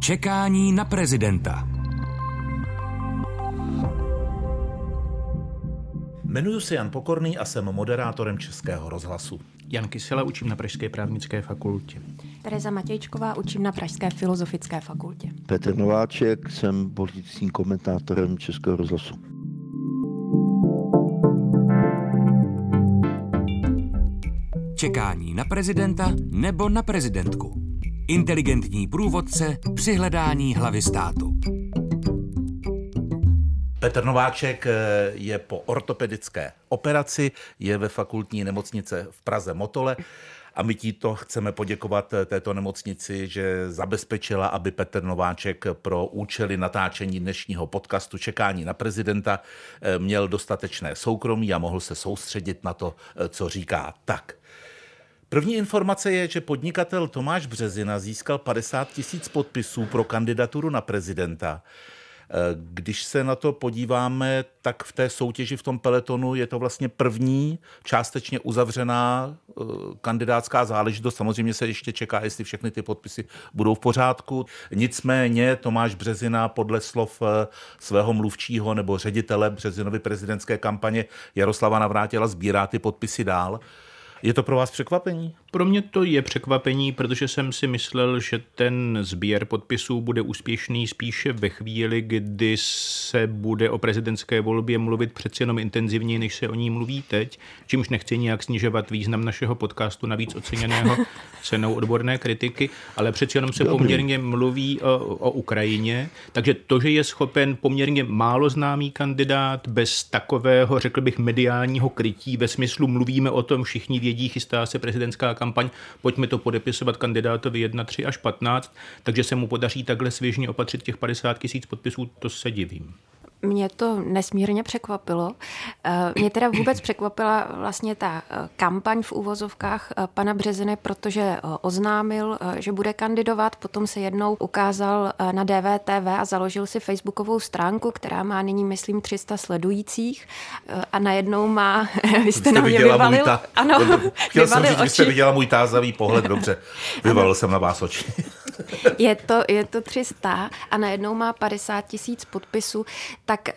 Čekání na prezidenta. Jmenuji se Jan Pokorný a jsem moderátorem Českého rozhlasu. Jan Kysela učím na Pražské právnické fakultě. Tereza Matějčková učím na Pražské filozofické fakultě. Petr Nováček, jsem politickým komentátorem Českého rozhlasu. Čekání na prezidenta nebo na prezidentku. Inteligentní průvodce při hledání hlavy státu. Petr Nováček eh, je po ortopedické operaci, je ve fakultní nemocnice v Praze Motole a my títo chceme poděkovat eh, této nemocnici, že zabezpečila, aby Petr Nováček pro účely natáčení dnešního podcastu Čekání na prezidenta eh, měl dostatečné soukromí a mohl se soustředit na to, co říká. Tak, První informace je, že podnikatel Tomáš Březina získal 50 tisíc podpisů pro kandidaturu na prezidenta. Když se na to podíváme, tak v té soutěži, v tom peletonu je to vlastně první částečně uzavřená eh, kandidátská záležitost. Samozřejmě se ještě čeká, jestli všechny ty podpisy budou v pořádku. Nicméně Tomáš Březina podle slov eh, svého mluvčího nebo ředitele Březinovy prezidentské kampaně Jaroslava Navrátila sbírá ty podpisy dál. Je to pro vás překvapení? Pro mě to je překvapení, protože jsem si myslel, že ten sběr podpisů bude úspěšný spíše ve chvíli, kdy se bude o prezidentské volbě mluvit přeci jenom intenzivněji, než se o ní mluví teď, čímž nechci nijak snižovat význam našeho podcastu, navíc oceněného cenou odborné kritiky, ale přeci jenom se Dobrý. poměrně mluví o, o Ukrajině, takže to, že je schopen poměrně málo známý kandidát bez takového, řekl bych, mediálního krytí, ve smyslu mluvíme o tom, všichni vědí, chystá se prezidentská kampaň, pojďme to podepisovat kandidátovi 1, 3 až 15, takže se mu podaří takhle svěžně opatřit těch 50 tisíc podpisů, to se divím. Mě to nesmírně překvapilo. Eh, mě teda vůbec překvapila vlastně ta eh, kampaň v úvozovkách eh, pana Březiny, protože oznámil, že bude kandidovat, potom se jednou ukázal na DVTV a založil si facebookovou stránku, která má nyní, myslím, 300 sledujících a najednou má, vy jste, na mě vyvalil, ta... ano, Chtěl jsem říct, že jste viděla můj tázavý pohled, dobře, vyvalil jsem na vás oči. je, to, je to 300 a najednou má 50 tisíc podpisů, tak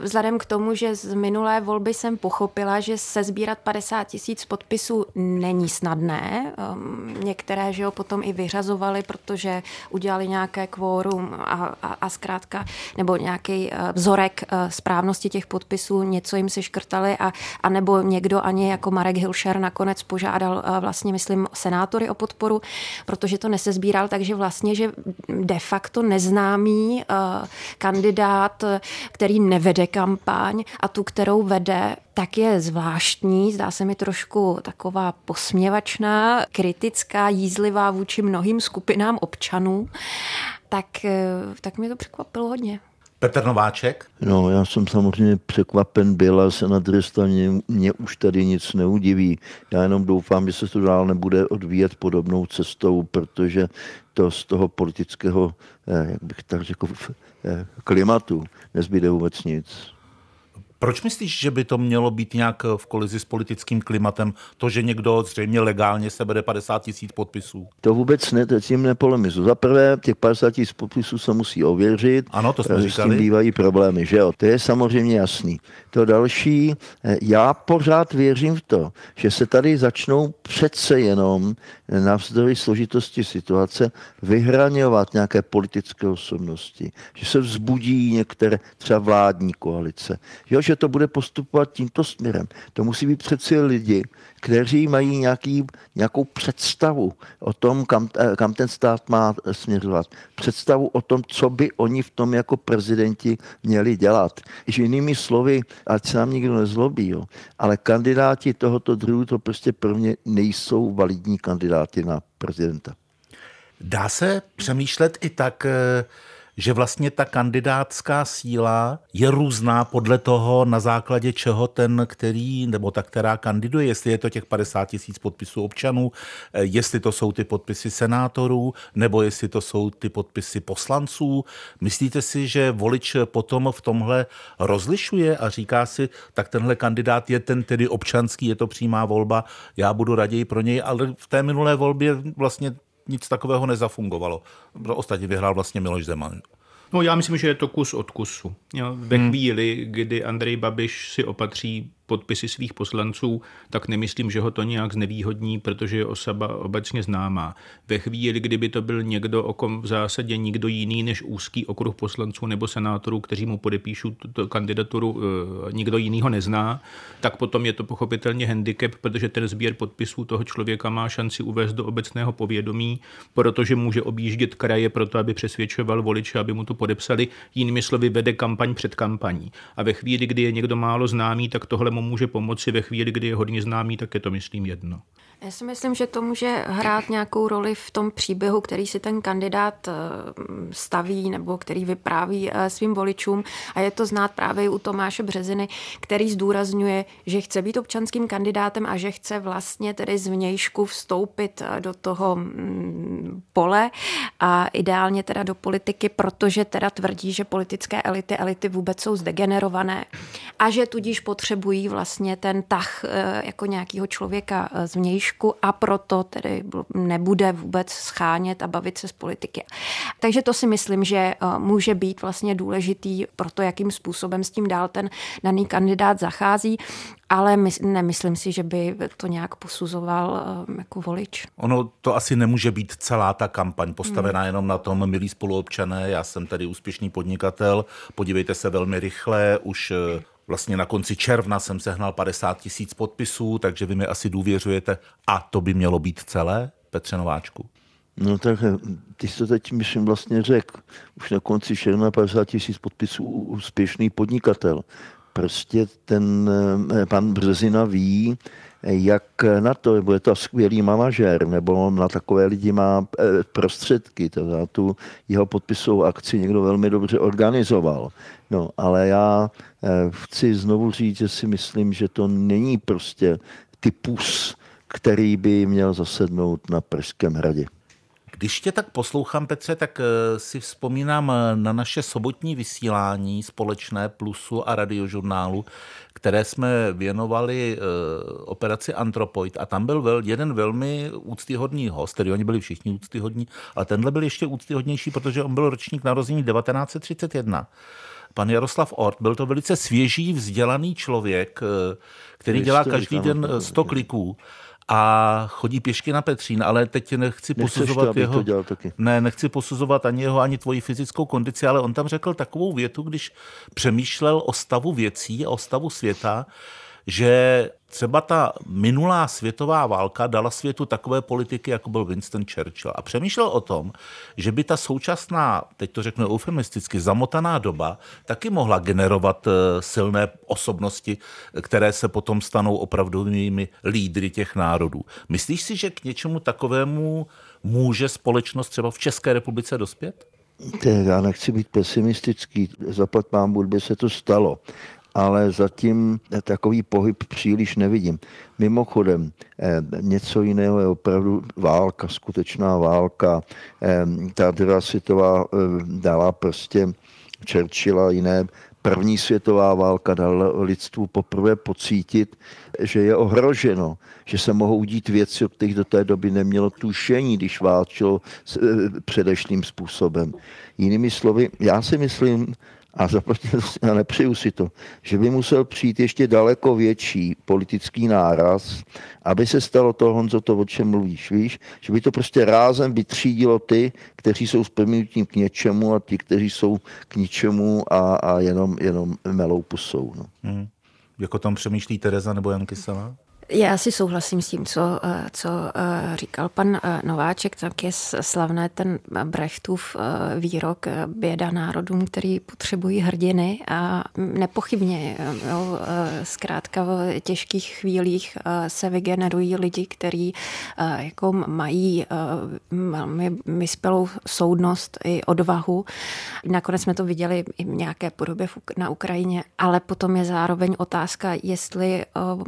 vzhledem k tomu, že z minulé volby jsem pochopila, že se sbírat 50 tisíc podpisů není snadné. Um, některé, že ho potom i vyřazovali, protože udělali nějaké kvórum a, a, a zkrátka, nebo nějaký uh, vzorek uh, správnosti těch podpisů, něco jim se škrtali a, a nebo někdo ani jako Marek Hilšer nakonec požádal vlastně, myslím, senátory o podporu, protože to nesezbíral, takže vlastně, že de facto neznámý kandidát který nevede kampaň a tu, kterou vede, tak je zvláštní, zdá se mi trošku taková posměvačná, kritická, jízlivá vůči mnohým skupinám občanů, tak, eh, tak mě to překvapilo hodně. Petr Nováček? No, já jsem samozřejmě překvapen byl a se na druhé straně mě už tady nic neudiví. Já jenom doufám, že se to dál nebude odvíjet podobnou cestou, protože to z toho politického, eh, jak bych tak řekl, eh, klimatu nezbyde vůbec nic. Proč myslíš, že by to mělo být nějak v kolizi s politickým klimatem? To, že někdo zřejmě legálně sebere 50 tisíc podpisů? To vůbec ne, tím nepolemizu. Za prvé, těch 50 tisíc podpisů se musí ověřit. Ano, to jsme eh, říkali. S tím bývají problémy, že jo? To je samozřejmě jasný. To další, eh, já pořád věřím v to, že se tady začnou přece jenom navzdory složitosti situace vyhraňovat nějaké politické osobnosti. Že se vzbudí některé třeba vládní koalice. Jo, že to bude postupovat tímto směrem. To musí být přeci lidi, kteří mají nějaký, nějakou představu o tom, kam, eh, kam ten stát má směřovat. Představu o tom, co by oni v tom jako prezidenti měli dělat. Že jinými slovy, ať se nám nikdo nezlobí, jo, ale kandidáti tohoto druhu to prostě pro mě nejsou validní kandidáti na prezidenta. Dá se přemýšlet i tak, eh, že vlastně ta kandidátská síla je různá podle toho, na základě čeho ten, který nebo ta, která kandiduje, jestli je to těch 50 tisíc podpisů občanů, eh, jestli to jsou ty podpisy senátorů, nebo jestli to jsou ty podpisy poslanců. Myslíte si, že volič potom v tomhle rozlišuje a říká si, tak tenhle kandidát je ten tedy občanský, je to přímá volba, já budu raději pro něj, ale v té minulé volbě vlastně nic takového nezafungovalo. Ostatně vyhrál vlastně Miloš Zeman. No já myslím, že je to kus od kusu. Jo, ve hmm. chvíli, kdy Andrej Babiš si opatří podpisy svých poslanců, tak nemyslím, že ho to nějak znevýhodní, protože je osoba obecně známá. Ve chvíli, kdyby to byl někdo, o kom v zásadě nikdo jiný než úzký okruh poslanců nebo senátorů, kteří mu podepíšou tuto kandidaturu, eh, nikdo jiný ho nezná, tak potom je to pochopitelně handicap, protože ten sběr podpisů toho člověka má šanci uvést do obecného povědomí, protože může objíždět kraje proto, aby přesvědčoval voliče, aby mu to podepsali. Jinými slovy, vede kampaň před kampaní. A ve chvíli, kdy je někdo málo známý, tak tohle mu může pomoci ve chvíli, kdy je hodně známý, tak je to, myslím, jedno. Já si myslím, že to může hrát nějakou roli v tom příběhu, který si ten kandidát eh, staví nebo který vypráví eh, svým voličům. A je to znát právě u Tomáše Březiny, který zdůrazňuje, že chce být občanským kandidátem a že chce vlastně tedy zvnějšku vstoupit eh, do toho mm, pole a ideálně teda do politiky, protože teda tvrdí, že politické elity, elity vůbec jsou zdegenerované a že tudíž potřebují vlastně ten tah jako nějakého člověka zvnějšku knížku a proto tedy nebude vůbec schánět a bavit se s politiky. Takže to si myslím, že eh, může být vlastně důležitý pro to, jakým způsobem s tím dál ten daný kandidát zachází ale my, nemyslím si, že by to nějak posuzoval eh, jako volič. Ono to asi nemůže být celá ta kampaň postavená hmm. jenom na tom, milí spoluobčané, já jsem tady úspěšný podnikatel, podívejte se velmi rychle, už eh, Vlastně na konci června jsem sehnal 50 tisíc podpisů, takže vy mi asi důvěřujete a to by mělo být celé, Petře Nováčku? No tak ty jsi to teď, myslím, vlastně řekl. Už na konci června 50 tisíc podpisů úspěšný podnikatel. Prostě ten eh, pan Březina ví, jak na to, bude to skvělý manažer, nebo na takové lidi má eh, prostředky, teda tu jeho podpisovou akci někdo velmi dobře organizoval. No, ale já eh, chci znovu říct, že si myslím, že to není prostě typus, který by měl zasednout na Pražském hradě. Když tě tak poslouchám, Petře, tak eh, si vzpomínám eh, na naše sobotní vysílání společné Plusu a radiožurnálu, které jsme věnovali operaci Antropoid a tam byl jeden velmi úctyhodný host, tedy oni byli všichni úctyhodní, ale tenhle byl ještě úctyhodnější, protože on byl ročník narození 1931 pan Jaroslav Ort. Byl to velice svěží, vzdělaný člověk, eh, který dělá každý den 100 kliků a chodí pěšky na Petřín, ale teď nechci Nechceš posuzovat to, jeho... To taky. Ne, nechci posuzovat ani jeho, ani tvoji fyzickou kondici, ale on tam řekl takovou větu, když přemýšlel o stavu věcí, o stavu světa, že třeba ta minulá světová válka dala světu takové politiky, jako byl Winston Churchill. A přemýšlel o tom, že by ta současná, teď to řeknu eufemisticky, zamotaná doba taky mohla generovat eh, silné osobnosti, které se potom stanou opravdovými lídry těch národů. Myslíš si, že k něčemu takovému může společnost třeba v České republice dospět? Já nechci být pesimistický, zaplat pán by se to stalo ale zatím takový pohyb příliš nevidím. Mimochodem, eh, něco jiného je opravdu válka, skutečná válka. Eh, ta druhá světová eh, dala prostě Churchilla jiné první světová válka dala lidstvu poprvé pocítit, že je ohroženo, že se mohou dít věci, o kterých do té doby nemělo tušení, když válčilo předešlým způsobem. Jinými slovy, já si myslím, a a nepřeju si to, že by musel přijít ještě daleko větší politický náraz, aby se stalo to, Honzo, to, o čem mluvíš, víš? Že by to prostě rázem vytřídilo ty, kteří jsou s k něčemu a ti, kteří jsou k ničemu a, a jenom, jenom melou pusou. No. Hmm. Jako tam přemýšlí Tereza nebo Jan Kysela? Já si souhlasím s tím, co, eh, co eh, říkal pan eh, Nováček, tak je slavné ten Brechtův výrok běda národům, který potřebují hrdiny a nepochybně jo, zkrátka v těžkých chvílích se vygenerují lidi, kteří jako mají velmi vyspělou soudnost i odvahu. Nakonec jsme to viděli i v nějaké podobě na Ukrajině, ale potom je zároveň otázka, jestli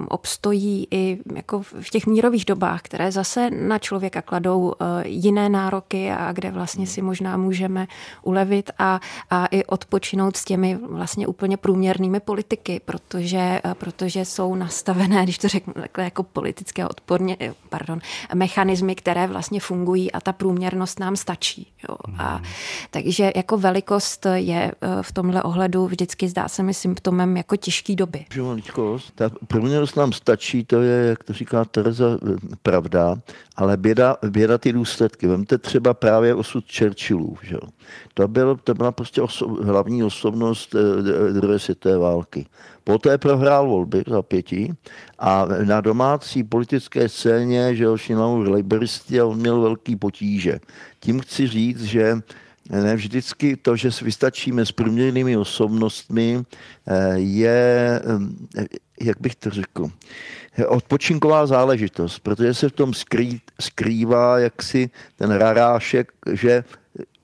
obstojí i jako v těch mírových dobách, které zase na člověka kladou jiné nároky a kde vlastně si možná můžeme ulevit a, a i odpočinout s těmi vlastně úplně průměrnými politiky, protože, protože jsou nastavené, když to řeknu takhle jako politické odporně, pardon, mechanismy, které vlastně fungují a ta průměrnost nám stačí. Jo. A, hmm. takže jako velikost je v tomhle ohledu vždycky zdá se mi symptomem jako těžký doby. Ta průměrnost nám stačí, to je, jak to říká Tereza, pravda, ale běda, běda ty důsledky. Vemte třeba právě osud Churchillů. Že? To, byl, to byla prostě oso, hlavní osobnost eh, druhé světové války. Poté prohrál volby za pěti a na domácí politické scéně, že šinal laboristi a on měl velký potíže. Tím chci říct, že ne vždycky to, že vystačíme s průměrnými osobnostmi, eh, je, eh, jak bych to řekl, odpočinková záležitost, protože se v tom skrý, skrývá jaksi ten rarášek, že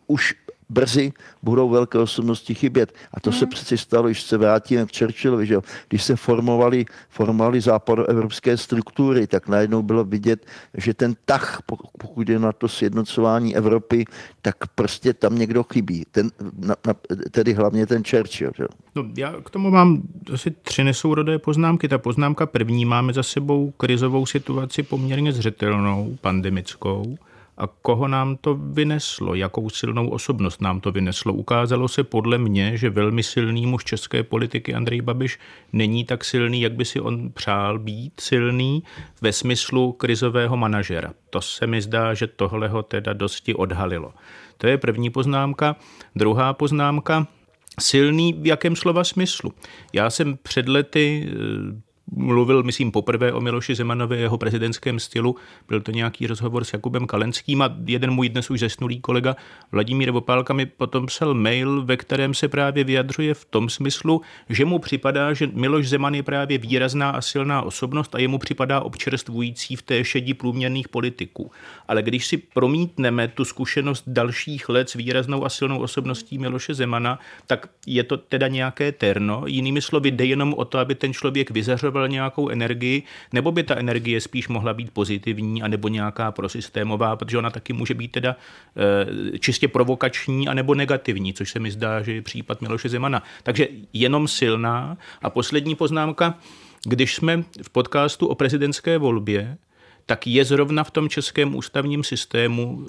už brzy budou velké osobnosti chybět. A to hmm. se přeci stalo, když se vrátíme k Churchillovi, že když se formovali, formovali západoevropské struktury, tak najednou bylo vidět, že ten tah, pokud je na to sjednocování Evropy, tak prostě tam někdo chybí. Ten, na, na, tedy hlavně ten Churchill. Že? No, já k tomu mám asi tři nesourodé poznámky. Ta poznámka první, máme za sebou krizovou situaci poměrně zřetelnou, pandemickou a koho nám to vyneslo, jakou silnou osobnost nám to vyneslo. Ukázalo se podle mě, že velmi silný muž české politiky Andrej Babiš není tak silný, jak by si on přál být silný ve smyslu krizového manažera. To se mi zdá, že tohle ho teda dosti odhalilo. To je první poznámka. Druhá poznámka, silný v jakém slova smyslu. Já jsem před lety mluvil, myslím, poprvé o Miloši Zemanovi, jeho prezidentském stylu. Byl to nějaký rozhovor s Jakubem Kalenským a jeden můj dnes už zesnulý kolega Vladimír Vopálka mi potom psal mail, ve kterém se právě vyjadřuje v tom smyslu, že mu připadá, že Miloš Zeman je právě výrazná a silná osobnost a jemu připadá občerstvující v té šedi průměrných politiků. Ale když si promítneme tu zkušenost dalších let s výraznou a silnou osobností Miloše Zemana, tak je to teda nějaké terno. Jinými slovy, jde jenom o to, aby ten člověk vyzařoval potřeboval nějakou energii, nebo by ta energie spíš mohla být pozitivní, anebo nějaká prosystémová, protože ona taky může být teda e, čistě provokační, anebo negativní, což se mi zdá, že je případ Miloše Zemana. Takže jenom silná. A poslední poznámka, když jsme v podcastu o prezidentské volbě, tak je zrovna v tom českém ústavním systému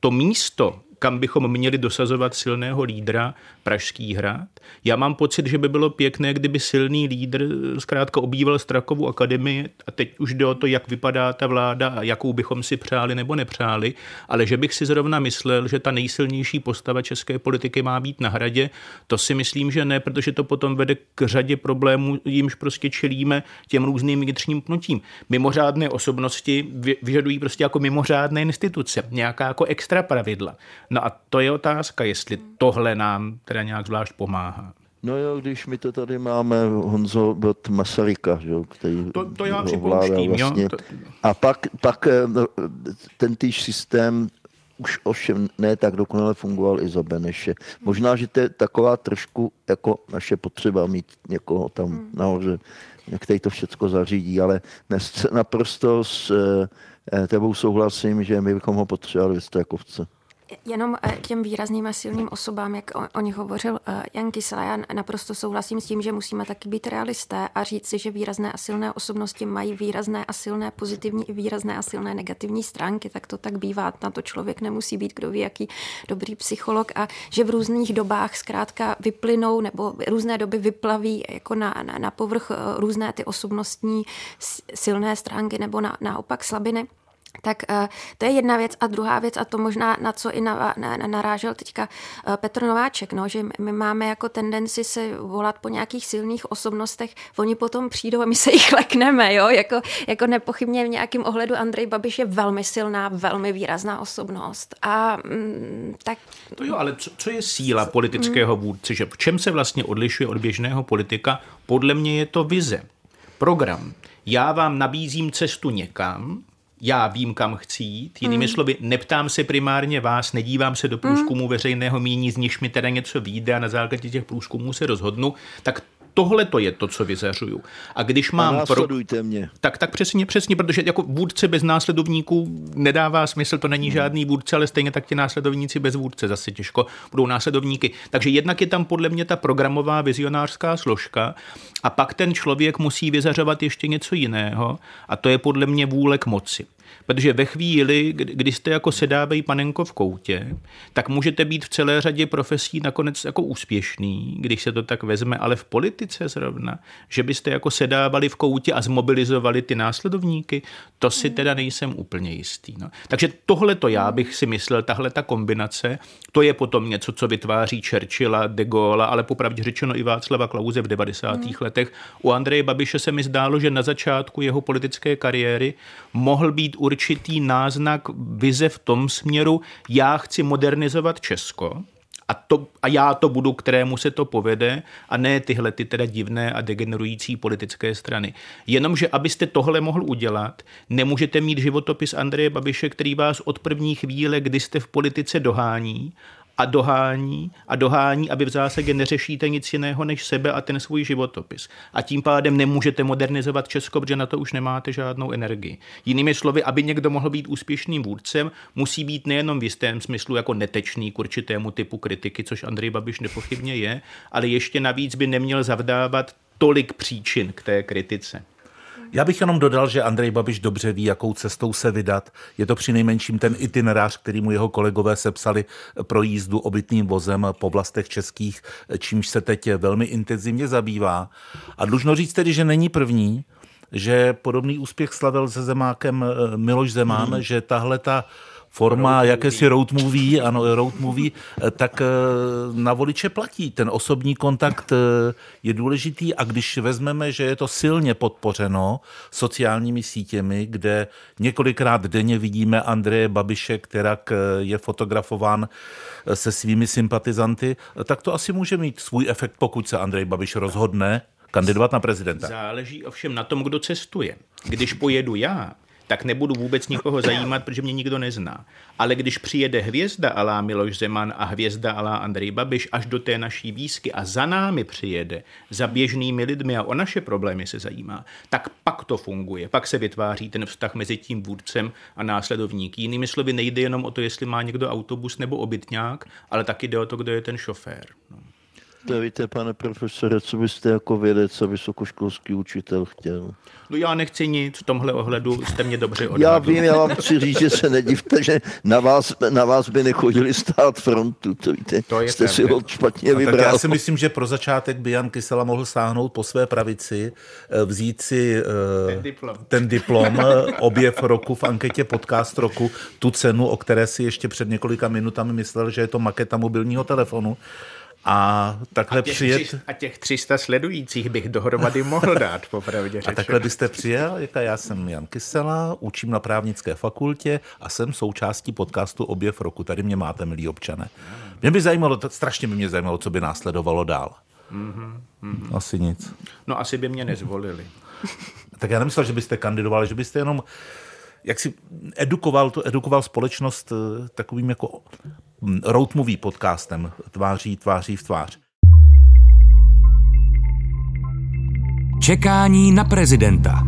to místo, kam bychom měli dosazovat silného lídra, Pražský hrad. Já mám pocit, že by bylo pěkné, kdyby silný lídr zkrátka obýval Strakovu akademii a teď už jde o to, jak vypadá ta vláda a jakou bychom si přáli nebo nepřáli, ale že bych si zrovna myslel, že ta nejsilnější postava české politiky má být na hradě, to si myslím, že ne, protože to potom vede k řadě problémů, jimž prostě čelíme těm různým vnitřním pnutím. Mimořádné osobnosti vyžadují prostě jako mimořádné instituce, nějaká jako extra pravidla. No a to je otázka, jestli tohle nám teda nějak zvlášť pomáhá. No jo, když my to tady máme Honzo od Masaryka, že, který to, to já připouštím, vlastně. jo. To... A pak, pak eh, no, ten týž systém už ovšem ne tak dokonale fungoval i za Beneše. Možná, že to je taková trošku jako naše potřeba mít někoho tam hmm. nahoře, který to všechno zařídí, ale dnes naprosto s eh, tebou souhlasím, že my bychom ho potřebovali ve Strakovce. Jenom eh, těm výrazným a silným osobám, jak o, o nich hovořil eh, Jan Kysela, já naprosto souhlasím s tím, že musíme taky být realisté a říct si, že výrazné a silné osobnosti mají výrazné a silné pozitivní i výrazné a silné negativní stránky, tak to tak bývá. Na to člověk nemusí být, kdo ví, jaký dobrý psycholog a že v různých dobách zkrátka vyplynou nebo různé doby vyplaví jako na, na, na povrch eh, různé ty osobnostní silné stránky nebo na, naopak slabiny. Tak uh, to je jedna věc. A druhá věc, a to možná na co i na, na, narážel teďka uh, Petr Nováček, no, že my máme jako tendenci se volat po nějakých silných osobnostech, oni potom přijdou a my se jich lekneme, jo? Jako, jako nepochybně v nějakém ohledu Andrej Babiš je velmi silná, velmi výrazná osobnost. A mm, tak... To jo, ale co, co je síla politického mm. vůdce? Že v čem se vlastně odlišuje od běžného politika? Podle mě je to vize, program. Já vám nabízím cestu někam, já vím, kam chci jít. Jinými mm. slovy, neptám se primárně vás, nedívám se do průzkumu mm. veřejného míní, z nichž mi teda něco vyjde a na základě těch průzkumů se rozhodnu, tak tohle to je to, co vyzařuju. A když mám... A pro... mě. Tak, tak přesně, přesně, protože jako vůdce bez následovníků nedává smysl, to není žádný vůdce, ale stejně tak ti následovníci bez vůdce zase těžko budou následovníky. Takže jednak je tam podle mě ta programová vizionářská složka a pak ten člověk musí vyzařovat ještě něco jiného a to je podle mě vůle k moci. Protože ve chvíli, kdy jste jako sedávají panenko v koutě, tak můžete být v celé řadě profesí nakonec jako úspěšný, když se to tak vezme, ale v politice zrovna, že byste jako sedávali v koutě a zmobilizovali ty následovníky, to si teda nejsem úplně jistý. No. Takže tohle to já bych si myslel, tahle ta kombinace, to je potom něco, co vytváří Churchilla, de Gaulle, ale popravdě řečeno i Václava Klauze v 90. Hmm. letech. U Andreje Babiše se mi zdálo, že na začátku jeho politické kariéry mohl být určitý náznak vize v tom směru, já chci modernizovat Česko, a, to, a já to budu, kterému se to povede, a ne tyhle ty teda divné a degenerující politické strany. Jenomže abyste tohle mohl udělat, nemůžete mít životopis Andreje Babiše, který vás od první chvíle, kdy jste v politice dohání a dohání a dohání, aby v zásadě neřešíte nic jiného než sebe a ten svůj životopis. A tím pádem nemůžete modernizovat Česko, protože na to už nemáte žádnou energii. Jinými slovy, aby někdo mohl být úspěšným vůdcem, musí být nejenom v jistém smyslu jako netečný k určitému typu kritiky, což Andrej Babiš nepochybně je, ale ještě navíc by neměl zavdávat tolik příčin k té kritice. Já bych jenom dodal, že Andrej Babiš dobře ví, jakou cestou se vydat. Je to při nejmenším ten itinerář, který mu jeho kolegové sepsali pro jízdu obytným vozem po vlastech českých, čímž se teď velmi intenzivně zabývá. A dlužno říct tedy, že není první, že podobný úspěch slavil se Zemákem eh, Miloš Zeman, hmm. že tahle ta forma road jakési road movie, ano, road movie, eh, tak eh, na voliče platí. Ten osobní kontakt eh, je důležitý a když vezmeme, že je to silně podpořeno sociálními sítěmi, kde několikrát denně vidíme Andreje Babiše, která je fotografován se svými sympatizanty, tak to asi může mít svůj efekt, pokud se Andrej Babiš rozhodne kandidovat na prezidenta. Záleží ovšem na tom, kdo cestuje. Když pojedu já, tak nebudu vůbec nikoho zajímat, protože mě nikdo nezná. Ale když přijede hvězda alá Miloš Zeman a hvězda alá Andrej Babiš až do té naší výzky a za námi přijede, za běžnými lidmi a o naše problémy se zajímá, tak pak to funguje. Pak se vytváří ten vztah mezi tím vůdcem a následovník. Jinými slovy, nejde jenom o to, jestli má někdo autobus nebo obytňák, ale taky jde o to, kdo je ten šofér. No. To víte, pane profesore, co byste jako vědec a vysokoškolský učitel chtěl? No já nechci nic, v tomhle ohledu jste mě dobře odhadl. Já vím, já vám chci říct, že se nedivte, že na vás, na vás by nechodili stát frontu, to víte, to je jste si ho špatně vybral. Tak já si myslím, že pro začátek by Jan Kysela mohl sáhnout po své pravici, eh, vzít si uh, ten diplom, ten diplom eh, objev roku v anketě Podcast roku, tu cenu, o které si ještě před několika minutami myslel, že je to maketa mobilního telefonu, a takhle a těch, přijet... A těch 300 sledujících bych dohromady mohl dát, popravdě A takhle byste přijel, jaká já jsem Jan Kysela, učím na právnické fakultě a jsem součástí podcastu Objev roku. Tady mě máte, milí občané. Mě by zajímalo, strašně by mě zajímalo, co by následovalo dál. Mm-hmm, mm-hmm. Asi nic. No asi by mě nezvolili. tak já nemyslel, že byste kandidovali, že byste jenom jak si edukoval, to edukoval společnost eh, takovým jako hm, road movie podcastem tváří tváří v tvář. Čekání na prezidenta.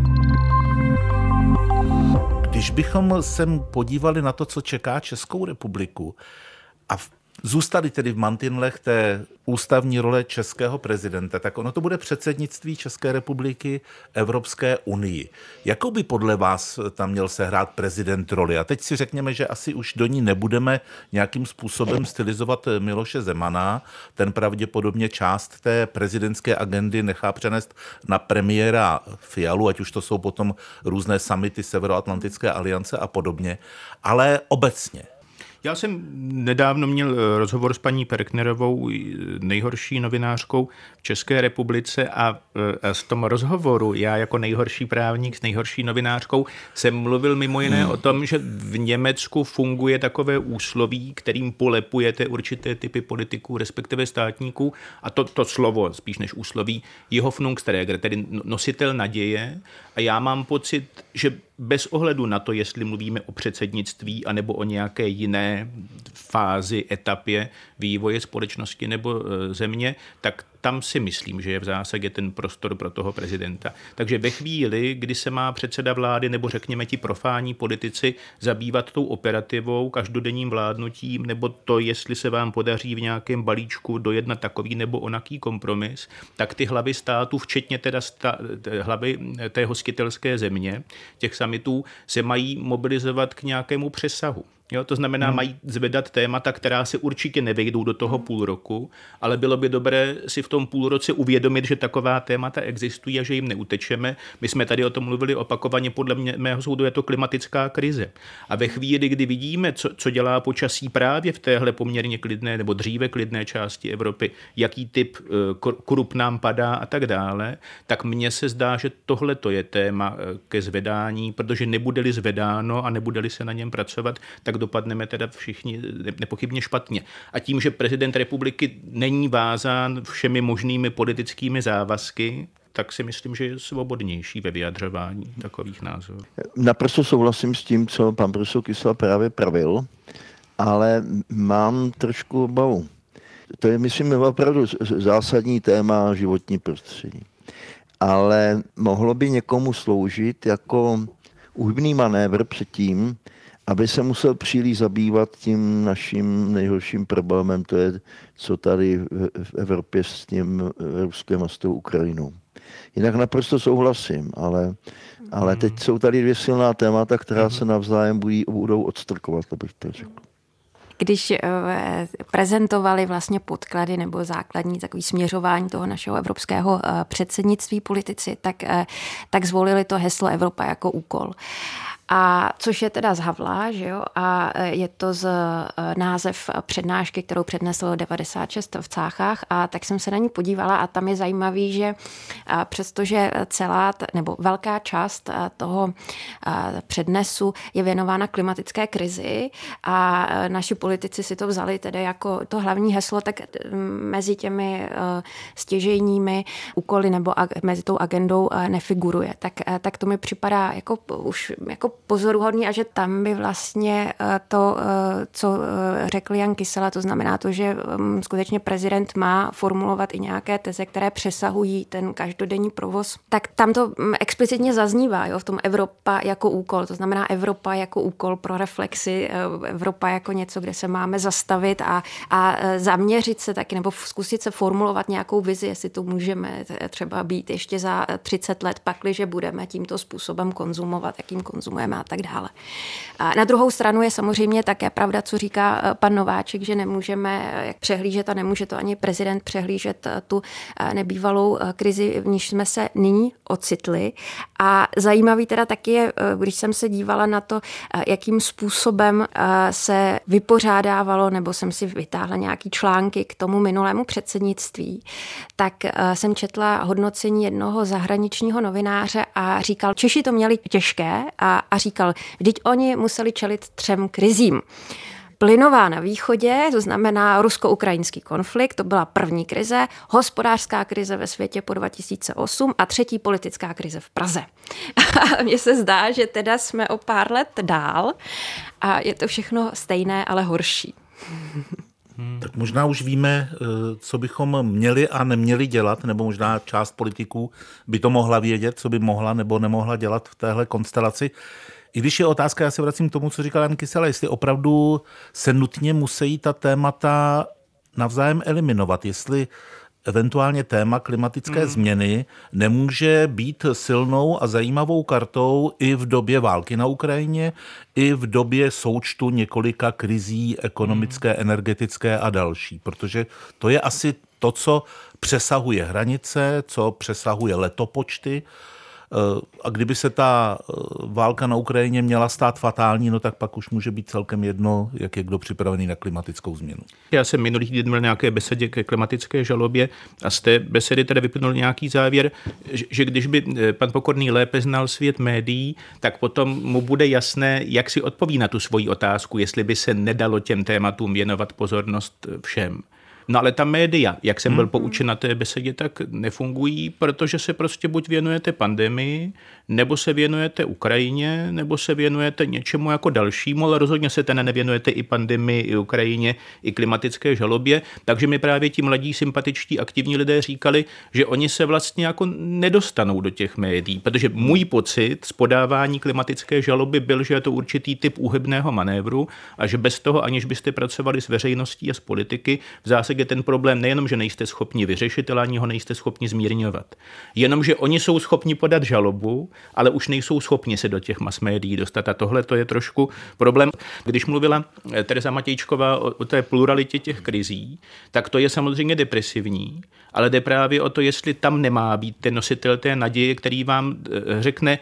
Když bychom se podívali na to, co čeká Českou republiku a v zůstali tedy v mantinlech té ústavní role českého prezidenta, tak ono to bude předsednictví České republiky Evropské unii. Jakou by podle vás tam měl sehrát prezident roli? A teď si řekněme, že asi už do ní nebudeme nějakým způsobem stylizovat Miloše Zemana. Ten pravděpodobně část té prezidentské agendy nechá přenést na premiéra Fialu, ať už to jsou potom různé samity Severoatlantické aliance a podobně. Ale obecně, já jsem nedávno měl eh, rozhovor s paní Perknerovou, nejhorší novinářkou v České republice a v eh, tom rozhovoru já jako nejhorší právník s nejhorší novinářkou jsem mluvil mimo jiné hmm. o tom, že v Německu funguje takové úsloví, kterým polepujete určité typy politiků, respektive státníků a to, to slovo, spíš než úsloví, Hoffnungsträger, tedy no, nositel naděje a já mám pocit, že bez ohledu na to, jestli mluvíme o předsednictví anebo o nějaké jiné fázi, etapě vývoje společnosti nebo e, země, tak tam si myslím, že je v zásadě ten prostor pro toho prezidenta. Takže ve chvíli, kdy se má předseda vlády nebo řekněme ti profání politici zabývat tou operativou, každodenním vládnutím, nebo to, jestli se vám podaří v nějakém balíčku dojednat takový nebo onaký kompromis, tak ty hlavy států, včetně teda sta, hlavy té hostitelské země, těch samitů, se mají mobilizovat k nějakému přesahu. Jo, to znamená, hmm. mají zvedat témata, která se určitě nevejdou do toho půl roku, ale bylo by dobré si v tom půl roce uvědomit, že taková témata existují a že jim neutečeme. My jsme tady o tom mluvili opakovaně, podle mě, mého soudu je to klimatická krize. A ve chvíli, kdy vidíme, co, co dělá počasí právě v téhle poměrně klidné nebo dříve klidné části Evropy, jaký typ uh, krup nám padá a tak dále, tak mně se zdá, že tohle to je téma uh, ke zvedání, protože nebude-li zvedáno a nebude-li se na něm pracovat, tak dopadneme teda všichni nepochybně špatně. A tím, že prezident republiky není vázán všemi možnými politickými závazky, tak si myslím, že je svobodnější ve vyjadřování takových názorů. Naprosto souhlasím s tím, co pan profesor Kysel právě pravil, ale mám trošku obavu. To je, myslím, opravdu zásadní téma životní prostředí. Ale mohlo by někomu sloužit jako úhybný manévr předtím, aby se musel příliš zabývat tím naším nejhorším problémem, to je, co tady v Evropě s tím Ruskem a s tou Ukrajinou. Jinak naprosto souhlasím, ale, ale teď jsou tady dvě silná témata, která se navzájem budí, budou odstrkovat, abych to řekl když eh, prezentovali vlastně podklady nebo základní takový směřování toho našeho evropského eh, předsednictví politici, tak, eh, tak zvolili to heslo Evropa jako úkol. A což je teda z Havla, že jo? A e, je to z e, název přednášky, kterou přednesl 96 v Cáchách a tak jsem se na ní podívala a tam je zajímavý, že přestože celá, nebo velká část toho přednesu je věnována klimatické krizi a e, naši politici si to vzali tedy jako to hlavní heslo, tak mezi těmi stěžejními úkoly nebo mezi tou agendou nefiguruje. Tak, tak to mi připadá jako už jako pozoruhodný a že tam by vlastně eh, to, eh, co eh, řekl Jan Kysela, to znamená to, že mm, skutečně prezident má formulovat i nějaké teze, které přesahují ten každodenní provoz, tak tam to mm, explicitně zaznívá jo, v tom Evropa jako úkol. To znamená Evropa jako úkol pro reflexy, Evropa jako něco, kde se máme zastavit a, a zaměřit se taky, nebo zkusit se formulovat nějakou vizi, jestli to můžeme třeba být ještě za 30 let, pakliže budeme tímto způsobem konzumovat, jakým konzumujeme a tak dále. A na druhou stranu je samozřejmě také pravda, co říká eh, pan Nováček, že nemůžeme eh, přehlížet a nemůže to ani prezident přehlížet eh, tu nebývalou krizi, v níž jsme se nyní ocitli. A zajímavý teda taky je, když jsem se dívala na to, jakým způsobem se vypořádávalo, nebo jsem si vytáhla nějaký články k tomu minulému předsednictví, tak jsem četla hodnocení jednoho zahraničního novináře a říkal, Češi to měli těžké a, a říkal, vždyť oni museli čelit třem krizím. Plynová na východě, to znamená rusko-ukrajinský konflikt, to byla první krize, hospodářská krize ve světě po 2008 a třetí politická krize v Praze. A mně se zdá, že teda jsme o pár let dál a je to všechno stejné, ale horší. Hmm. Tak možná už víme, eh, co bychom měli a neměli dělat, nebo možná část politiků by to mohla vědět, co by mohla nebo nemohla dělat v téhle konstelaci. I když je otázka, já se vracím k tomu, co říkal Jan Kysela, jestli opravdu se nutně musí ta témata navzájem eliminovat, jestli eventuálně téma klimatické mm. změny nemůže být silnou a zajímavou kartou i v době války na Ukrajině, i v době součtu několika krizí ekonomické, mm. energetické a další. Protože to je asi to, co přesahuje hranice, co přesahuje letopočty, a kdyby se ta eh, válka na Ukrajině měla stát fatální, no tak pak už může být celkem jedno, jak je kdo připravený na klimatickou změnu. Já jsem minulý týden měl nějaké besedě ke klimatické žalobě a z té besedy tedy vyplnul nějaký závěr, že když by eh, pan Pokorný lépe znal svět médií, tak potom mu bude jasné, jak si odpoví na tu svoji otázku, jestli by se nedalo těm tématům věnovat pozornost všem. No ale ta média, jak jsem byl hmm. poučen na té besedě, tak nefungují, protože se prostě buď věnujete pandemii, nebo se věnujete Ukrajině, nebo se věnujete něčemu jako dalšímu, ale rozhodně se ten nevěnujete i pandemii, i Ukrajině, i klimatické žalobě. Takže mi právě ti mladí, sympatičtí, aktivní lidé říkali, že oni se vlastně jako nedostanou do těch médií, protože můj pocit z podávání klimatické žaloby byl, že je to určitý typ úhybného manévru a že bez toho, aniž byste pracovali s veřejností a s politiky, v zásadě ten problém nejenom, že nejste schopni vyřešit, ale ani ho nejste schopni zmírňovat. Jenomže oni jsou schopni podat žalobu, ale už nejsou schopni se do těch mass médií dostat. A tohle to je trošku problém. Když mluvila eh, Teresa Matějčková o, o té pluralitě těch krizí, tak to je samozřejmě depresivní, ale jde právě o to, jestli tam nemá být ten nositel té naděje, který vám eh, řekne,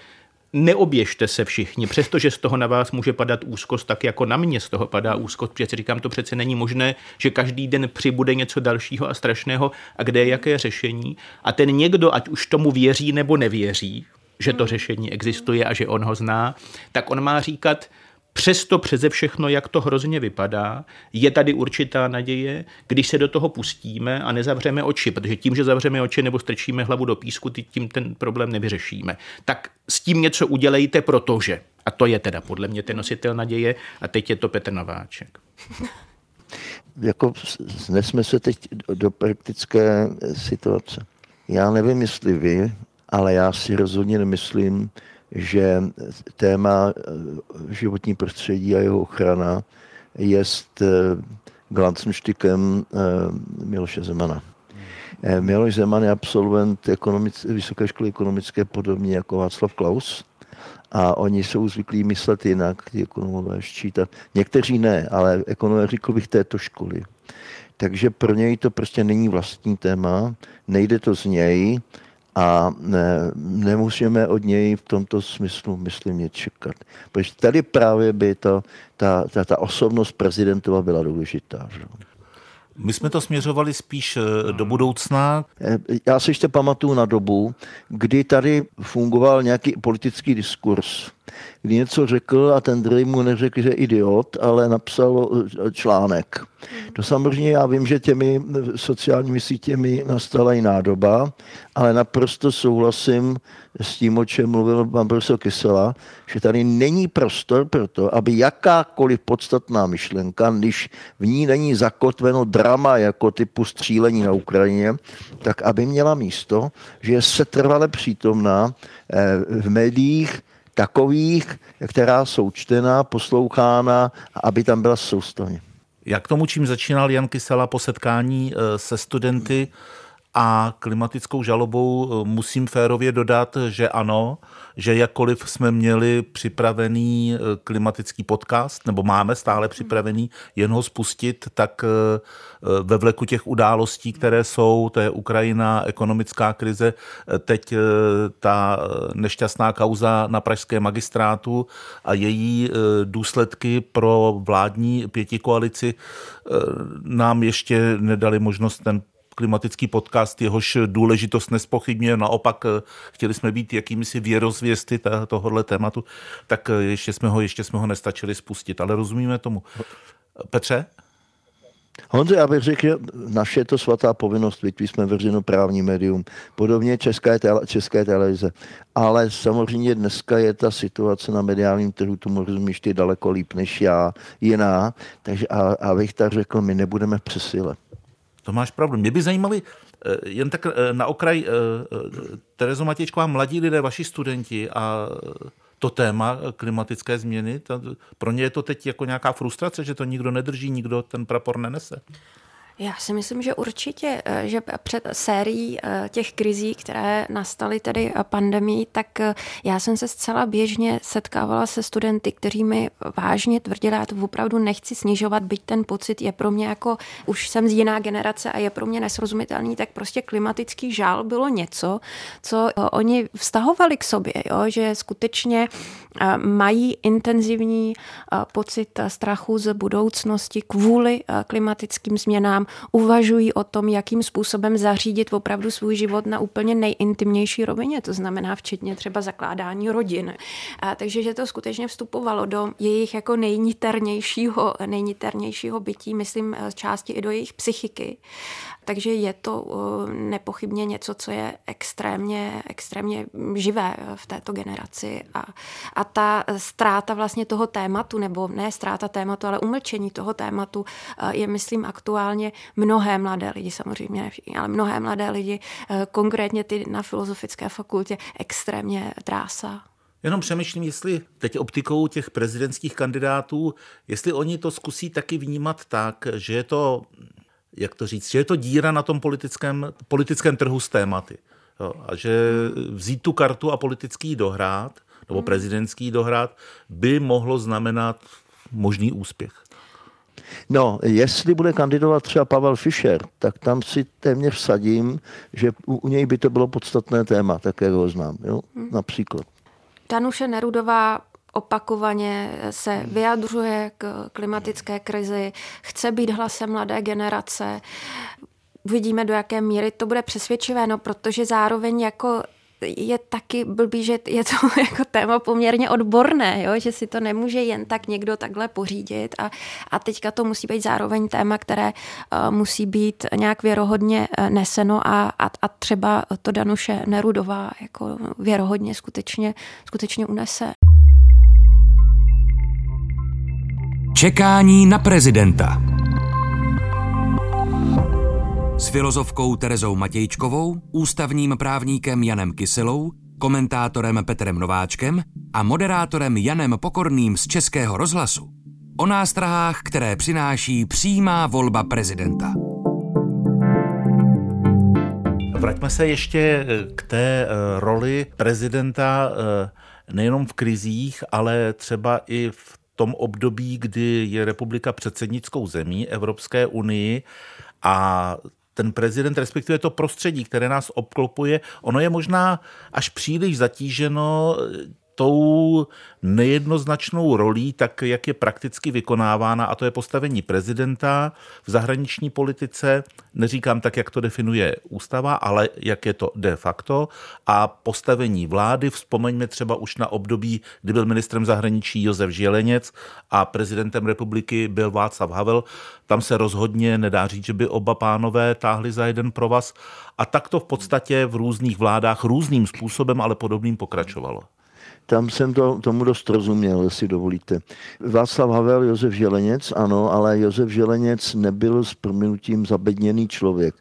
neoběžte se všichni, přestože z toho na vás může padat úzkost, tak jako na mě z toho padá úzkost, protože si říkám, to přece není možné, že každý den přibude něco dalšího a strašného a kde je jaké řešení. A ten někdo, ať už tomu věří nebo nevěří, že to řešení existuje a že on ho zná, tak on má říkat, Přesto přeze všechno, jak to hrozně vypadá, je tady určitá naděje, když se do toho pustíme a nezavřeme oči, protože tím, že zavřeme oči nebo strčíme hlavu do písku, tím ten problém nevyřešíme. Tak s tím něco udělejte, protože. A to je teda podle mě ten nositel naděje a teď je to Petr Nováček. Jako nesme se teď do praktické situace. Já nevím, jestli vy, ale já si rozhodně nemyslím, že téma eh, životní prostředí a jeho ochrana je eh, glancnštykem eh, Miloše Zemana. Miloš Zeman je absolvent Vysoké školy ekonomické, podobně jako Václav Klaus. A oni jsou zvyklí myslet jinak, ty ekonomové ščítat. Někteří ne, ale ekonomové řekl bych této školy. Takže pro něj to prostě není vlastní téma, nejde to z něj a ne, nemusíme od něj v tomto smyslu, myslím, nic čekat. Protože tady právě by to, ta, ta, ta osobnost prezidentova byla důležitá. Že? My jsme to směřovali spíš eh, do budoucna. Eh, já si ještě pamatuju na dobu, kdy tady fungoval nějaký politický diskurs kdy něco řekl a ten druhý mu neřekl, že idiot, ale napsal eh, článek. To samozřejmě já vím, že těmi eh, sociálními sítěmi nastala jiná doba, ale naprosto souhlasím s tím, o čem mluvil pan profesor Kysela, že tady není prostor pro to, aby jakákoliv podstatná myšlenka, když v ní není zakotveno drama jako typu střílení na Ukrajině, tak aby měla místo, že je setrvale přítomná eh, v médiích, takových, která jsou čtená, poslouchána, aby tam byla soustavně. Jak tomu, čím začínal Jan Kysela po setkání eh, se studenty a klimatickou žalobou, eh, musím férově dodat, že ano, že jakkoliv jsme měli připravený eh, klimatický podcast, nebo máme stále připravený jen ho spustit, tak eh, ve vleku těch událostí, které jsou, to je Ukrajina, ekonomická krize, teď ta nešťastná kauza na pražské magistrátu a její důsledky pro vládní pětikoalici nám ještě nedali možnost ten klimatický podcast, jehož důležitost nespochybně, naopak eh, chtěli jsme být jakýmisi věrozvěsty tohohle tématu, tak eh, ještě jsme ho, ještě jsme ho nestačili spustit, ale rozumíme tomu. Petře? Honzo, já bych řekl, naše je to svatá povinnost, byť jsme veřejnoprávní médium, podobně české, tele, české televize. Ale samozřejmě dneska je ta situace na mediálním trhu, tomu rozumíš ty daleko líp než já, jiná. Takže a, abych tak řekl, my nebudeme přesile. To máš pravdu. Mě by zajímalo, eh, jen tak eh, na okraj, eh, Terezo Matěčková, mladí lidé, vaši studenti a to téma klimatické změny, pro ně je to teď jako nějaká frustrace, že to nikdo nedrží, nikdo ten prapor nenese. Já si myslím, že určitě, eh, že před sérií eh, těch krizí, které nastaly tedy eh, pandemii, tak já jsem se zcela běžně setkávala se studenty, kteří mi vážně tvrdili, já to opravdu nechci snižovat, byť ten pocit je pro mě jako, už jsem z jiná generace a je pro mě nesrozumitelný, tak prostě klimatický žál bylo něco, co oni vztahovali k sobě, jo? že skutečně mají intenzivní pocit strachu z budoucnosti kvůli klimatickým změnám uvažují o tom, jakým způsobem zařídit opravdu svůj život na úplně nejintimnější rovině, to znamená včetně třeba zakládání rodin. A, takže že to skutečně vstupovalo do jejich jako nejniternějšího, nejniternějšího bytí, myslím, z části i do jejich psychiky. Takže je to nepochybně něco, co je extrémně, extrémně živé v této generaci. A, a ta ztráta vlastně toho tématu, nebo ne ztráta tématu, ale umlčení toho tématu je, myslím, aktuálně mnohé mladé lidi, samozřejmě ne všichni, ale mnohé mladé lidi, konkrétně ty na Filozofické fakultě, extrémně drásá. Jenom přemýšlím, jestli teď optikou těch prezidentských kandidátů, jestli oni to zkusí taky vnímat tak, že je to jak to říct, že je to díra na tom politickém, politickém trhu s tématy. Jo, a že vzít tu kartu a politický dohrát, nebo hmm. prezidentský dohrát, by mohlo znamenat možný úspěch. No, jestli bude kandidovat třeba Pavel Fischer, tak tam si téměř vsadím, že u, u něj by to bylo podstatné téma, tak jak ho znám, jo? Hmm. například. Danuše Nerudová opakovaně se vyjadřuje k klimatické krizi, chce být hlasem mladé generace. Uvidíme, do jaké míry to bude přesvědčivé, no, protože zároveň jako je taky blbý, že je to jako téma poměrně odborné, jo? že si to nemůže jen tak někdo takhle pořídit a, a teďka to musí být zároveň téma, které uh, musí být nějak věrohodně uh, neseno a, a, a třeba to Danuše Nerudová jako věrohodně skutečně, skutečně unese. Čekání na prezidenta. S filozofkou Terezou Matějčkovou, ústavním právníkem Janem Kyselou, komentátorem Petrem Nováčkem a moderátorem Janem Pokorným z Českého rozhlasu o nástrahách, které přináší přímá volba prezidenta. Vraťme se ještě k té eh, roli prezidenta eh, nejenom v krizích, ale třeba i v tom období, kdy je republika předsednickou zemí Evropské unii a ten prezident, respektive to prostředí, které nás obklopuje, ono je možná až příliš zatíženo tou nejednoznačnou rolí, tak jak je prakticky vykonávána, a to je postavení prezidenta v zahraniční politice, neříkám tak, jak to definuje ústava, ale jak je to de facto, a postavení vlády, vzpomeňme třeba už na období, kdy byl ministrem zahraničí Josef Želeněc a prezidentem republiky byl Václav Havel, tam se rozhodně nedá říct, že by oba pánové táhli za jeden provaz. A tak to v podstatě v různých vládách různým způsobem, ale podobným pokračovalo tam jsem to, tomu dost rozuměl, jestli dovolíte. Václav Havel, Josef Želeněc, ano, ale Josef Želeněc nebyl s prominutím zabedněný člověk.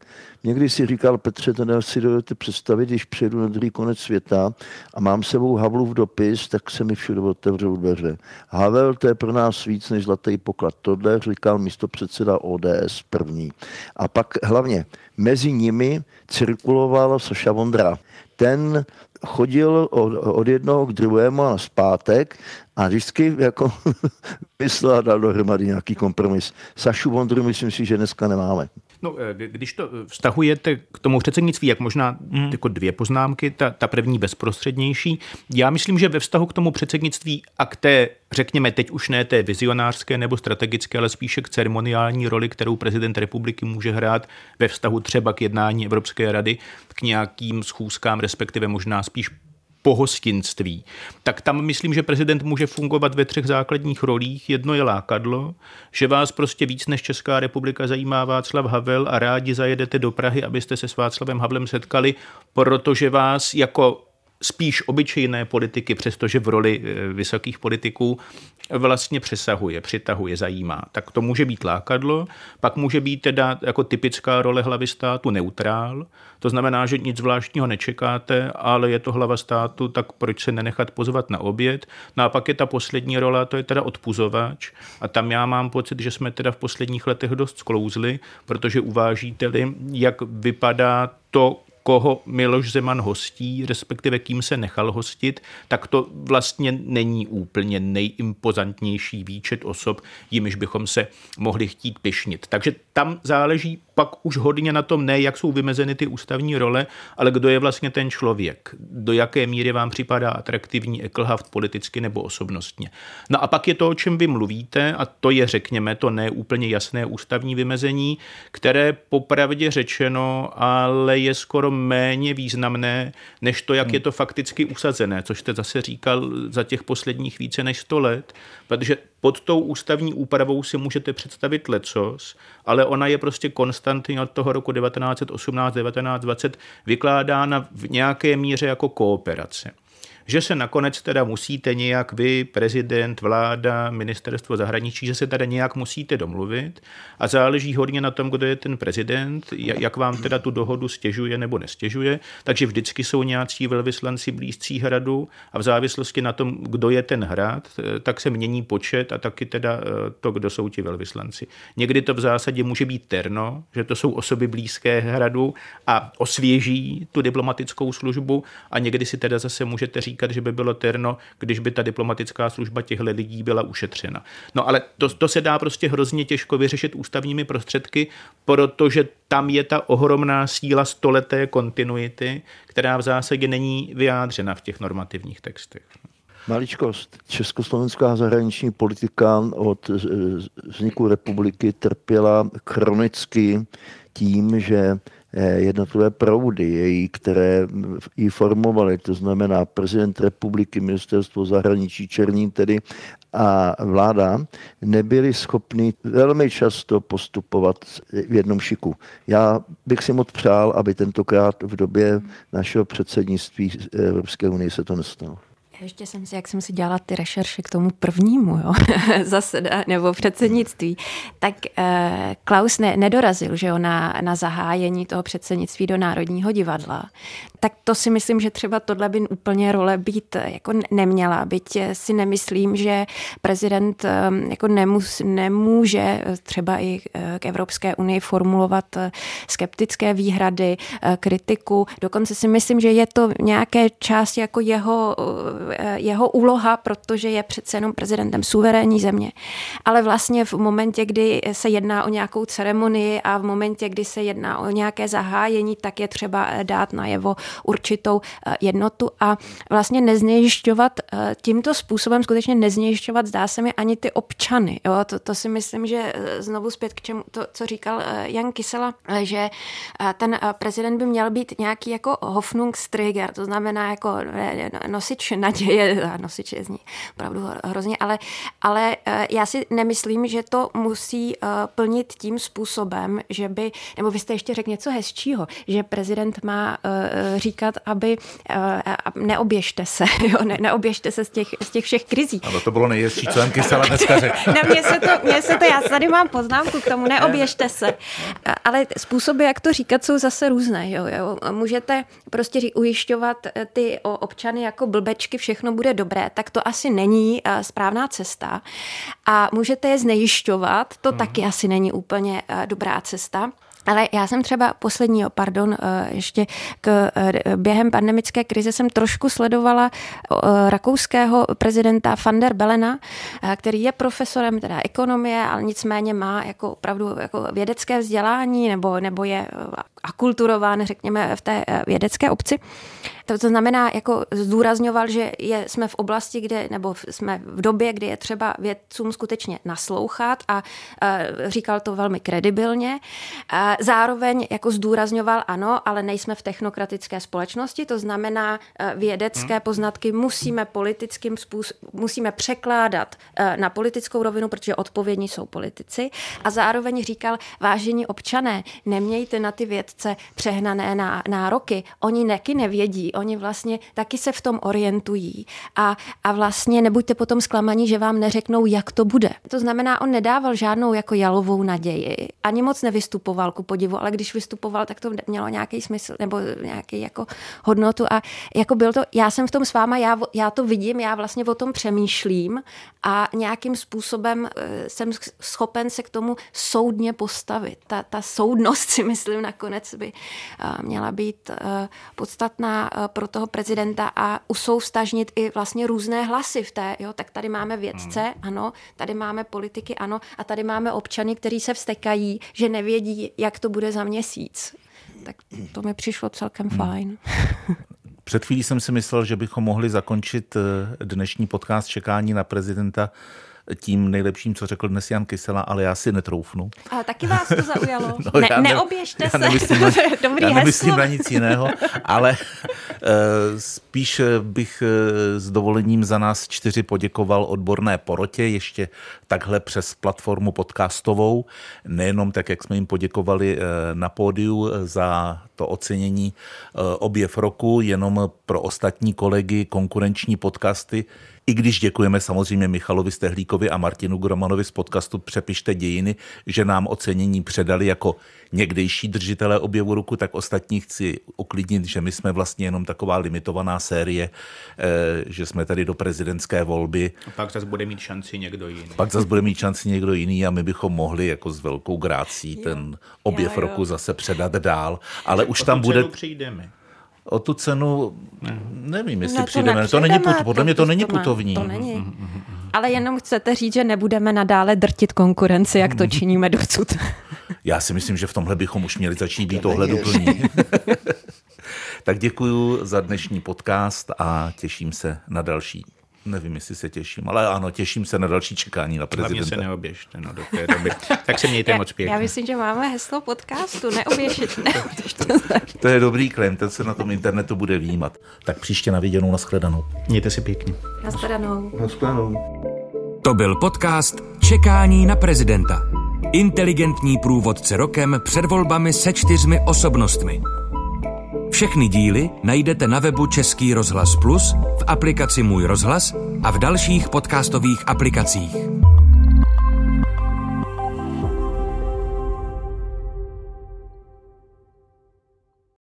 Někdy si říkal, Petře, to si dovedete představit, když přijedu na druhý konec světa a mám sebou Havlův dopis, tak se mi všude otevřou dveře. Havel, to je pro nás víc než zlatý poklad. Tohle říkal místo předseda ODS první. A pak hlavně mezi nimi cirkuloval Saša Vondra. Ten chodil od, od jednoho k druhému a zpátek a vždycky jako myslel a dal dohromady nějaký kompromis. Sašu Vondru myslím si, že dneska nemáme. No, eh, když to eh, vztahujete k tomu předsednictví, jak možná mm. jako dvě poznámky, ta, ta první bezprostřednější. Já myslím, že ve vztahu k tomu předsednictví a k té, řekněme, teď už ne té vizionářské nebo strategické, ale spíše k ceremoniální roli, kterou prezident republiky může hrát ve vztahu třeba k jednání Evropské rady, k nějakým schůzkám, respektive možná spíš pohostinství, tak tam myslím, že prezident může fungovat ve třech základních rolích. Jedno je lákadlo, že vás prostě víc než Česká republika zajímá Václav Havel a rádi zajedete do Prahy, abyste se s Václavem Havlem setkali, protože vás jako spíš obyčejné politiky, přestože v roli eh, vysokých politiků vlastně přesahuje, přitahuje, zajímá. Tak to může být lákadlo, pak může být teda jako typická role hlavy státu neutrál, to znamená, že nic zvláštního nečekáte, ale je to hlava státu, tak proč se nenechat pozvat na oběd? No a pak je ta poslední rola, to je teda odpuzovač a tam já mám pocit, že jsme teda v posledních letech dost sklouzli, protože uvážíte-li, jak vypadá to koho Miloš Zeman hostí, respektive kým se nechal hostit, tak to vlastně není úplně nejimpozantnější výčet osob, jimiž bychom se mohli chtít pišnit. Takže tam záleží pak už hodně na tom ne, jak jsou vymezeny ty ústavní role, ale kdo je vlastně ten člověk, do jaké míry vám připadá atraktivní Eklhaft politicky nebo osobnostně. No a pak je to, o čem vy mluvíte, a to je, řekněme, to neúplně jasné ústavní vymezení, které popravdě řečeno, ale je skoro méně významné, než to, jak je to fakticky usazené, což jste zase říkal za těch posledních více než 100 let, protože pod tou ústavní úpravou si můžete představit lecos, ale ona je prostě konstantně od toho roku 1918, 1920 vykládána v nějaké míře jako kooperace že se nakonec teda musíte nějak vy, prezident, vláda, ministerstvo zahraničí, že se teda nějak musíte domluvit a záleží hodně na tom, kdo je ten prezident, jak vám teda tu dohodu stěžuje nebo nestěžuje. Takže vždycky jsou nějací velvyslanci blízcí hradu a v závislosti na tom, kdo je ten hrad, tak se mění počet a taky teda eh, to, kdo jsou ti velvyslanci. Někdy to v zásadě může být terno, že to jsou osoby blízké hradu a osvěží tu diplomatickou službu a někdy si teda zase můžete říct, říkat, že by bylo terno, když by ta diplomatická služba těchto lidí byla ušetřena. No ale to, to se dá prostě hrozně těžko vyřešit ústavními prostředky, protože tam je ta ohromná síla stoleté kontinuity, která v zásadě není vyjádřena v těch normativních textech. Maličkost. Československá zahraniční politika od vzniku republiky trpěla chronicky tím, že jednotlivé proudy, její, které ji formovaly, to znamená prezident republiky, ministerstvo zahraničí Černín tedy a vláda, nebyli schopni velmi často postupovat v jednom šiku. Já bych si moc přál, aby tentokrát v době našeho předsednictví Evropské unie se to nestalo. Ještě jsem si, jak jsem si dělala ty rešerše k tomu prvnímu, jo, zase, nebo předsednictví, tak eh, Klaus ne, nedorazil, že jo, na, na zahájení toho předsednictví do Národního divadla. Tak to si myslím, že třeba tohle by úplně role být eh, jako neměla, byť eh, si nemyslím, že prezident eh, jako nemus, nemůže třeba i k Evropské unii formulovat skeptické výhrady, kritiku. Dokonce si myslím, že je to nějaké části jako jeho Eh, jeho úloha, protože je přece jenom prezidentem suverénní země. Ale vlastně v momentě, kdy se jedná o nějakou ceremonii a v momentě, kdy se jedná o nějaké zahájení, tak je třeba eh, dát najevo určitou eh, jednotu a vlastně neznejišťovat tímto způsobem, skutečně neznejišťovat, zdá se mi, ani ty občany. Jo? To, to si myslím, že znovu zpět k čemu, to, co říkal Jan Kysela, že ten prezident by měl být nějaký jako Hoffnungsträger, to znamená jako nosič naděje, nosič je zní opravdu hrozně, ale, ale eh, já si nemyslím, že to musí eh, plnit tím způsobem, že by, nebo vy jste ještě řekl něco hezčího, že prezident má eh, říkat, aby neoběžte se, jo, ne, neoběžte se z těch, z těch všech krizí. Ano, to bylo nejhezčí, co Jan Kysela dneska řekl. ne, mně se, to, mně se to, já tady mám poznámku k tomu, neoběžte se. Ale způsoby, jak to říkat, jsou zase různé. Jo, jo. Můžete prostě ujišťovat ty občany jako blbečky, všechno bude dobré, tak to asi není eh, správná cesta. A můžete je znejišťovat, to hmm. taky asi není úplně eh, dobrá cesta. Ale já jsem třeba poslední, pardon, eh, ještě k, během pandemické krize jsem trošku sledovala rakouského prezidenta van der Belena, který je profesorem teda ekonomie, ale nicméně má jako opravdu jako vědecké vzdělání nebo, nebo je akulturován, řekněme, v té vědecké obci. To, to znamená, jako zdůrazňoval, že je, jsme v oblasti, kde, nebo jsme v době, kdy je třeba vědcům skutečně naslouchat a, a říkal to velmi kredibilně. A zároveň jako zdůrazňoval, ano, ale nejsme v technokratické společnosti, to znamená, vědecké hmm. poznatky musíme politickým způsobem, musíme překládat na politickou rovinu, protože odpovědní jsou politici. A zároveň říkal, vážení občané, nemějte na ty vědce přehnané nároky. Oni neky nevědí, oni vlastně taky se v tom orientují a, a vlastně nebuďte potom zklamaní, že vám neřeknou, jak to bude. To znamená, on nedával žádnou jako jalovou naději, ani moc nevystupoval ku podivu, ale když vystupoval, tak to mělo nějaký smysl nebo nějaký jako hodnotu a jako byl to, já jsem v tom s váma, já, já to vidím, já vlastně o tom přemýšlím a nějakým způsobem eh, jsem schopen se k tomu soudně postavit. Ta, ta soudnost si myslím nakonec vůbec by měla být podstatná pro toho prezidenta a usoustažnit i vlastně různé hlasy v té, jo, tak tady máme vědce, hmm. ano, tady máme politiky, ano, a tady máme občany, kteří se vstekají, že nevědí, jak to bude za měsíc. Tak to mi přišlo celkem hmm. fajn. Před chvílí jsem si myslel, že bychom mohli zakončit eh, dnešní podcast čekání na prezidenta tím nejlepším, co řekl dnes Jan Kysela, ale já si netroufnu. A taky vás to zaujalo? no, ne, já ne, neoběžte já se. Nemyslím na, Dobrý já nemyslím heslo. na nic jiného, ale uh, spíš bych uh, s dovolením za nás čtyři poděkoval odborné porotě, ještě takhle přes platformu podcastovou, nejenom tak, jak jsme jim poděkovali na pódiu za to ocenění objev roku, jenom pro ostatní kolegy konkurenční podcasty, i když děkujeme samozřejmě Michalovi Stehlíkovi a Martinu Gromanovi z podcastu Přepište dějiny, že nám ocenění předali jako někdejší držitelé objevu ruku, tak ostatní chci uklidnit, že my jsme vlastně jenom taková limitovaná série, eh, že jsme tady do prezidentské volby. A pak zase bude mít šanci někdo jiný. Pak zase bude mít šanci někdo jiný a my bychom mohli jako s velkou grácí ten objev jo, jo. roku zase předat dál. Ale už tam bude... Přijdeme o tu cenu, nevím, jestli ne, přijdeme. To není, put, podle mě to, to není putovní. To není. Ale jenom chcete říct, že nebudeme nadále drtit konkurenci, jak to činíme dosud. Já si myslím, že v tomhle bychom už měli začít být ohleduplní. tak děkuji za dnešní podcast a těším se na další. Nevím, jestli se těším, ale ano, těším se na další čekání na prezidenta. Hlavně se neoběžte no, do té doby. tak se mějte moc pěkně. Já myslím, že máme heslo podcastu, neoběžit. to je dobrý klient, ten se na tom internetu bude výjímat. Tak příště na viděnou, nashledanou. Mějte se pěkně. Nashledanou. Nashledanou. To byl podcast Čekání na prezidenta. Inteligentní průvodce rokem před volbami se čtyřmi osobnostmi. Všechny díly najdete na webu Český rozhlas Plus, v aplikaci Můj rozhlas a v dalších podcastových aplikacích.